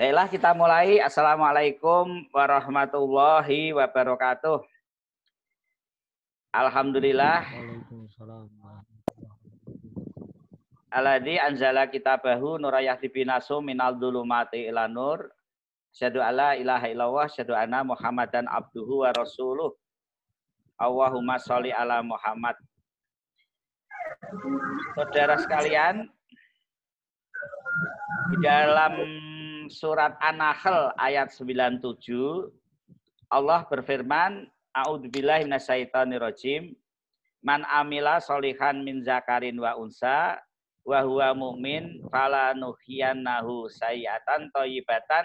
Baiklah kita mulai. Assalamualaikum warahmatullahi wabarakatuh. Alhamdulillah. Alladzi anzala kitabahu nurayah binasu minal dulumati ila nur. Asyhadu alla ilaha illallah, asyhadu anna Muhammadan abduhu wa rasuluh. Allahumma sholli ala Muhammad. Saudara sekalian, di dalam surat An-Nahl ayat 97 Allah berfirman A'udzubillahi minasyaitonirrajim Man amila solihan min zakarin wa unsa wa huwa mu'min fala nuhyiyannahu sayyatan thayyibatan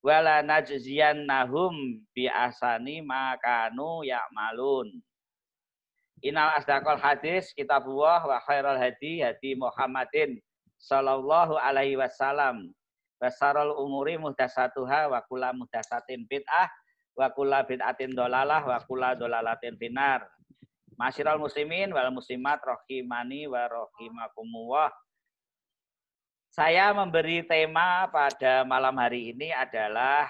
wala najziyannahum bi ahsani ma kanu ya'malun. Inal asdaqal hadis kitabullah wa khairul hadi hadi Muhammadin sallallahu alaihi wasallam. Basarul umuri muhdasatuha wa kula muhdasatin bid'ah wa kula bid'atin dolalah wa kula dolalatin finar. Masyiral muslimin wal muslimat rohimani wa rohimakumullah. Saya memberi tema pada malam hari ini adalah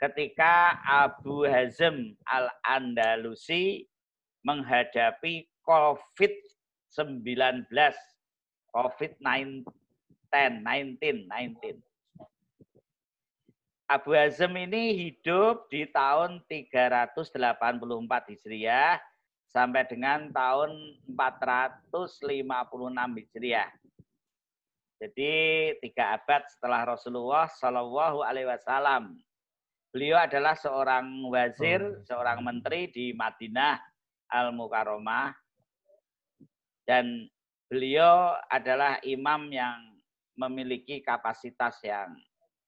ketika Abu Hazm Al-Andalusi menghadapi COVID-19. COVID-19, 19, 19. Abu Hazm ini hidup di tahun 384 Hijriah sampai dengan tahun 456 Hijriah. Jadi tiga abad setelah Rasulullah Shallallahu Alaihi Wasallam. Beliau adalah seorang wazir, oh. seorang menteri di Madinah Al Mukarramah, dan beliau adalah imam yang memiliki kapasitas yang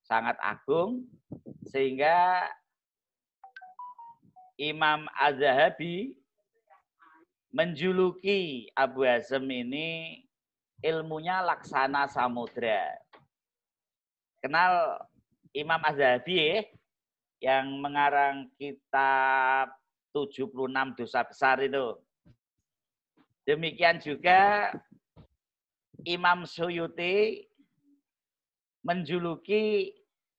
sangat agung sehingga Imam Az-Zahabi menjuluki Abu Hazm ini ilmunya laksana samudra. Kenal Imam Az-Zahabi yang mengarang kitab 76 dosa besar itu. Demikian juga Imam Suyuti menjuluki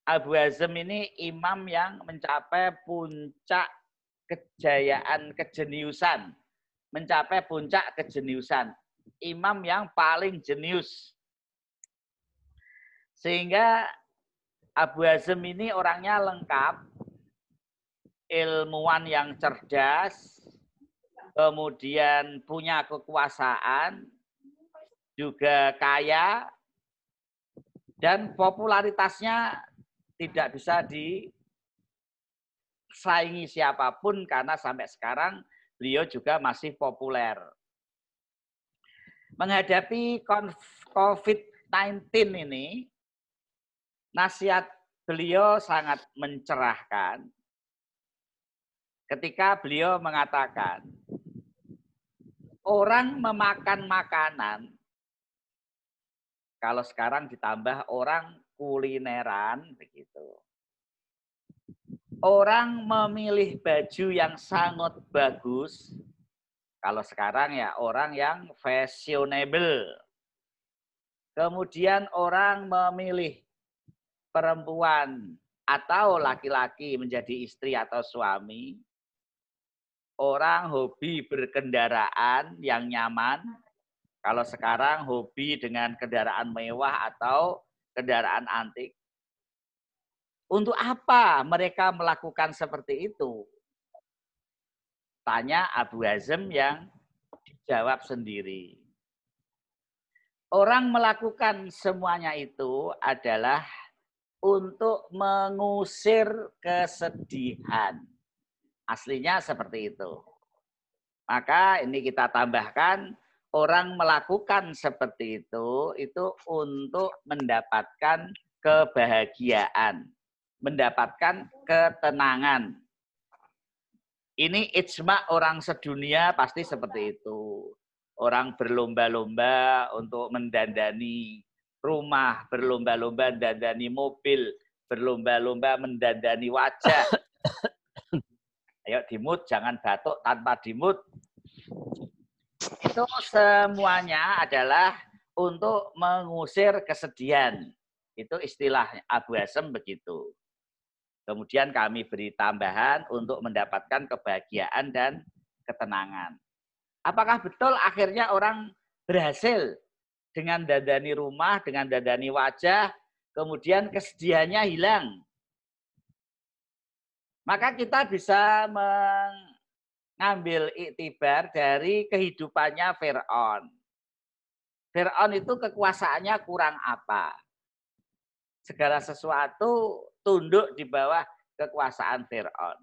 Abu Hazm ini imam yang mencapai puncak kejayaan kejeniusan. Mencapai puncak kejeniusan. Imam yang paling jenius. Sehingga Abu Hazm ini orangnya lengkap. Ilmuwan yang cerdas. Kemudian punya kekuasaan. Juga kaya dan popularitasnya tidak bisa disaingi siapa pun karena sampai sekarang beliau juga masih populer. Menghadapi COVID-19 ini, nasihat beliau sangat mencerahkan ketika beliau mengatakan, orang memakan makanan kalau sekarang ditambah orang kulineran begitu. Orang memilih baju yang sangat bagus. Kalau sekarang ya orang yang fashionable. Kemudian orang memilih perempuan atau laki-laki menjadi istri atau suami. Orang hobi berkendaraan yang nyaman, kalau sekarang hobi dengan kendaraan mewah atau kendaraan antik. Untuk apa mereka melakukan seperti itu? Tanya Abu Hazm yang dijawab sendiri. Orang melakukan semuanya itu adalah untuk mengusir kesedihan. Aslinya seperti itu. Maka ini kita tambahkan orang melakukan seperti itu itu untuk mendapatkan kebahagiaan, mendapatkan ketenangan. Ini ijma orang sedunia pasti seperti itu. Orang berlomba-lomba untuk mendandani rumah, berlomba-lomba mendandani mobil, berlomba-lomba mendandani wajah. Ayo dimut, jangan batuk tanpa dimut itu semuanya adalah untuk mengusir kesedihan. Itu istilah Abu Hasem begitu. Kemudian kami beri tambahan untuk mendapatkan kebahagiaan dan ketenangan. Apakah betul akhirnya orang berhasil dengan dadani rumah, dengan dadani wajah, kemudian kesedihannya hilang? Maka kita bisa mengambil iktibar dari kehidupannya Fir'aun. Fir'aun itu kekuasaannya kurang apa? Segala sesuatu tunduk di bawah kekuasaan Fir'aun.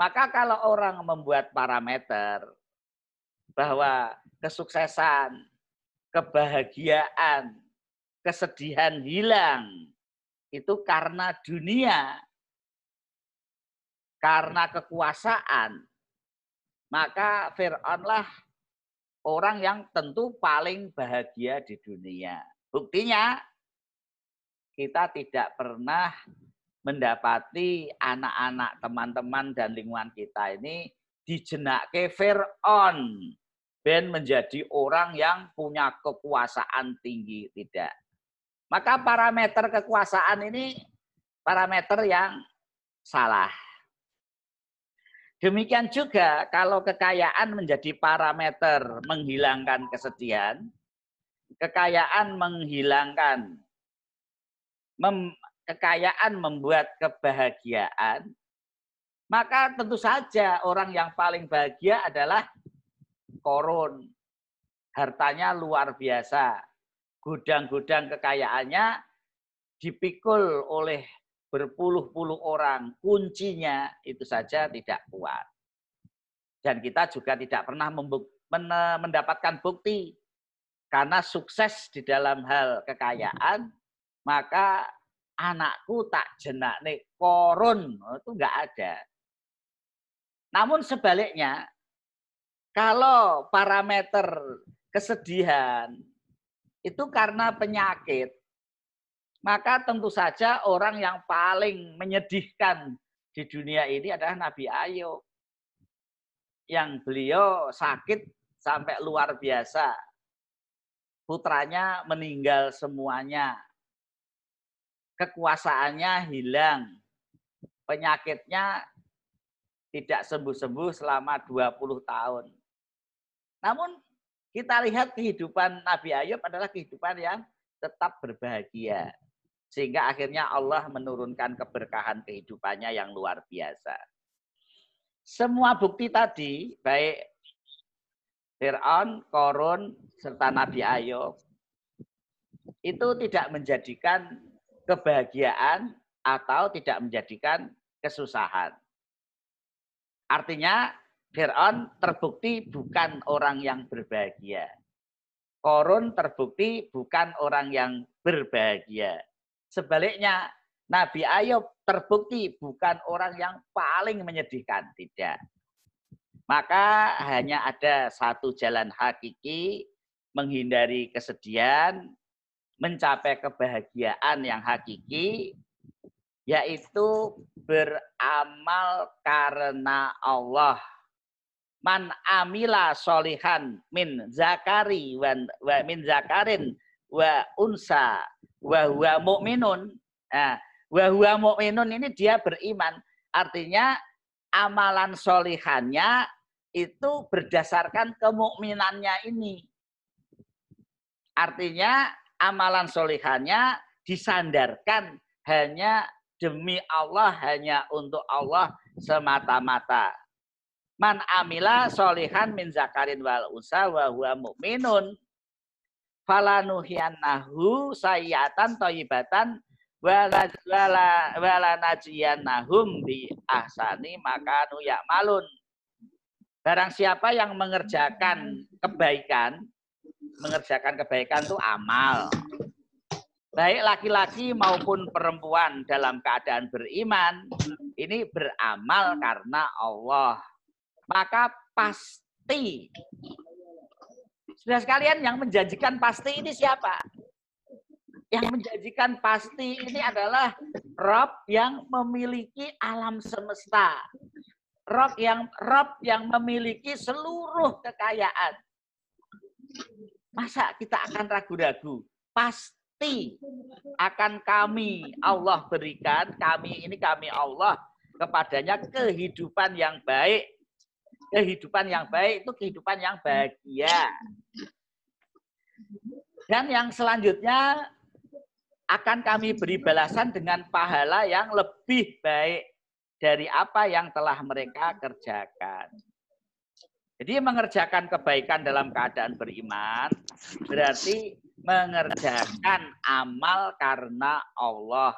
Maka kalau orang membuat parameter bahwa kesuksesan, kebahagiaan, kesedihan hilang, itu karena dunia, karena kekuasaan, maka Fir'aunlah orang yang tentu paling bahagia di dunia. Buktinya, kita tidak pernah mendapati anak-anak teman-teman dan lingkungan kita ini dijenake Fir'aun. Ben menjadi orang yang punya kekuasaan tinggi. Tidak. Maka parameter kekuasaan ini parameter yang salah. Demikian juga kalau kekayaan menjadi parameter menghilangkan kesedihan, kekayaan menghilangkan mem, kekayaan membuat kebahagiaan, maka tentu saja orang yang paling bahagia adalah korun. Hartanya luar biasa. Gudang-gudang kekayaannya dipikul oleh berpuluh-puluh orang. Kuncinya itu saja tidak kuat. Dan kita juga tidak pernah mendapatkan bukti. Karena sukses di dalam hal kekayaan, maka anakku tak jenak nih korun oh, itu enggak ada. Namun sebaliknya, kalau parameter kesedihan itu karena penyakit, maka tentu saja orang yang paling menyedihkan di dunia ini adalah Nabi Ayub. Yang beliau sakit sampai luar biasa. Putranya meninggal semuanya kekuasaannya hilang. Penyakitnya tidak sembuh-sembuh selama 20 tahun. Namun kita lihat kehidupan Nabi Ayub adalah kehidupan yang tetap berbahagia. Sehingga akhirnya Allah menurunkan keberkahan kehidupannya yang luar biasa. Semua bukti tadi, baik Fir'aun, Korun, serta Nabi Ayub, itu tidak menjadikan kebahagiaan atau tidak menjadikan kesusahan. Artinya Fir'aun terbukti bukan orang yang berbahagia. Korun terbukti bukan orang yang berbahagia. Sebaliknya, Nabi Ayub terbukti bukan orang yang paling menyedihkan. Tidak. Maka hanya ada satu jalan hakiki menghindari kesedihan, mencapai kebahagiaan yang hakiki, yaitu beramal karena Allah. Man amila solihan min zakari wa, min zakarin wa unsa wa huwa mu'minun. Nah, wa huwa mu'minun ini dia beriman. Artinya amalan solihannya itu berdasarkan kemukminannya ini. Artinya amalan solihannya disandarkan hanya demi Allah, hanya untuk Allah semata-mata. Man amila solihan min zakarin wal usa wa huwa mu'minun falanuhiyannahu sayyatan toyibatan wala wala wala najiyannahum bi ahsani makanu malun. Barang siapa yang mengerjakan kebaikan mengerjakan kebaikan itu amal. Baik laki-laki maupun perempuan dalam keadaan beriman, ini beramal karena Allah. Maka pasti. Sudah sekalian yang menjanjikan pasti ini siapa? Yang menjanjikan pasti ini adalah Rob yang memiliki alam semesta. Rob yang Rob yang memiliki seluruh kekayaan. Masa kita akan ragu-ragu? Pasti akan kami Allah berikan, kami ini kami Allah kepadanya kehidupan yang baik. Kehidupan yang baik itu kehidupan yang bahagia. Dan yang selanjutnya akan kami beri balasan dengan pahala yang lebih baik dari apa yang telah mereka kerjakan. Jadi mengerjakan kebaikan dalam keadaan beriman berarti mengerjakan amal karena Allah.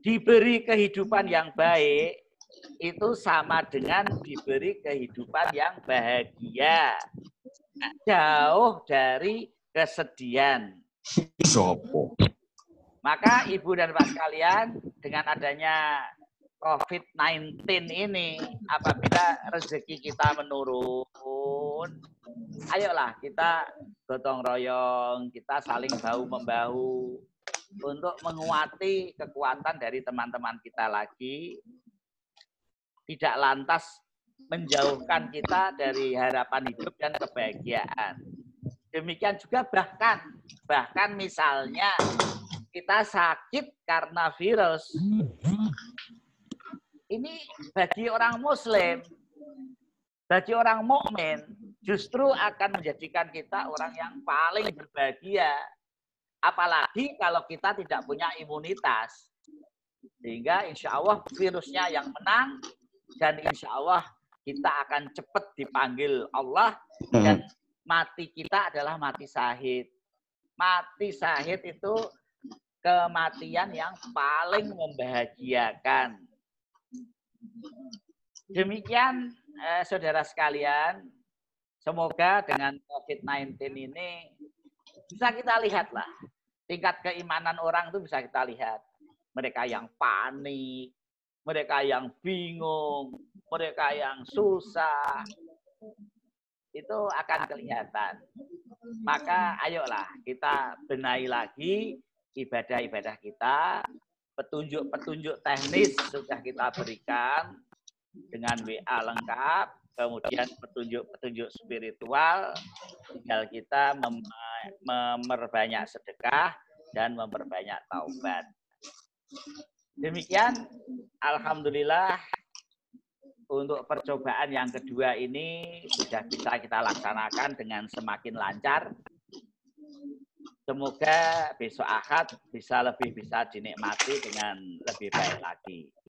Diberi kehidupan yang baik itu sama dengan diberi kehidupan yang bahagia. Jauh dari kesedihan. Maka ibu dan bapak sekalian dengan adanya COVID-19 ini apabila rezeki kita menurun, ayolah kita gotong royong, kita saling bahu membahu untuk menguati kekuatan dari teman-teman kita lagi, tidak lantas menjauhkan kita dari harapan hidup dan kebahagiaan. Demikian juga bahkan bahkan misalnya kita sakit karena virus, ini bagi orang muslim, bagi orang mukmin justru akan menjadikan kita orang yang paling berbahagia. Apalagi kalau kita tidak punya imunitas. Sehingga insya Allah virusnya yang menang dan insya Allah kita akan cepat dipanggil Allah dan mati kita adalah mati sahid. Mati sahid itu kematian yang paling membahagiakan Demikian eh, saudara sekalian, semoga dengan COVID-19 ini bisa kita lihatlah tingkat keimanan orang itu bisa kita lihat. Mereka yang panik, mereka yang bingung, mereka yang susah, itu akan kelihatan. Maka ayolah kita benahi lagi ibadah-ibadah kita petunjuk-petunjuk teknis sudah kita berikan dengan WA lengkap, kemudian petunjuk-petunjuk spiritual, tinggal kita mem memperbanyak sedekah dan memperbanyak taubat. Demikian, Alhamdulillah untuk percobaan yang kedua ini sudah bisa kita laksanakan dengan semakin lancar Semoga besok Ahad bisa lebih bisa dinikmati dengan lebih baik lagi.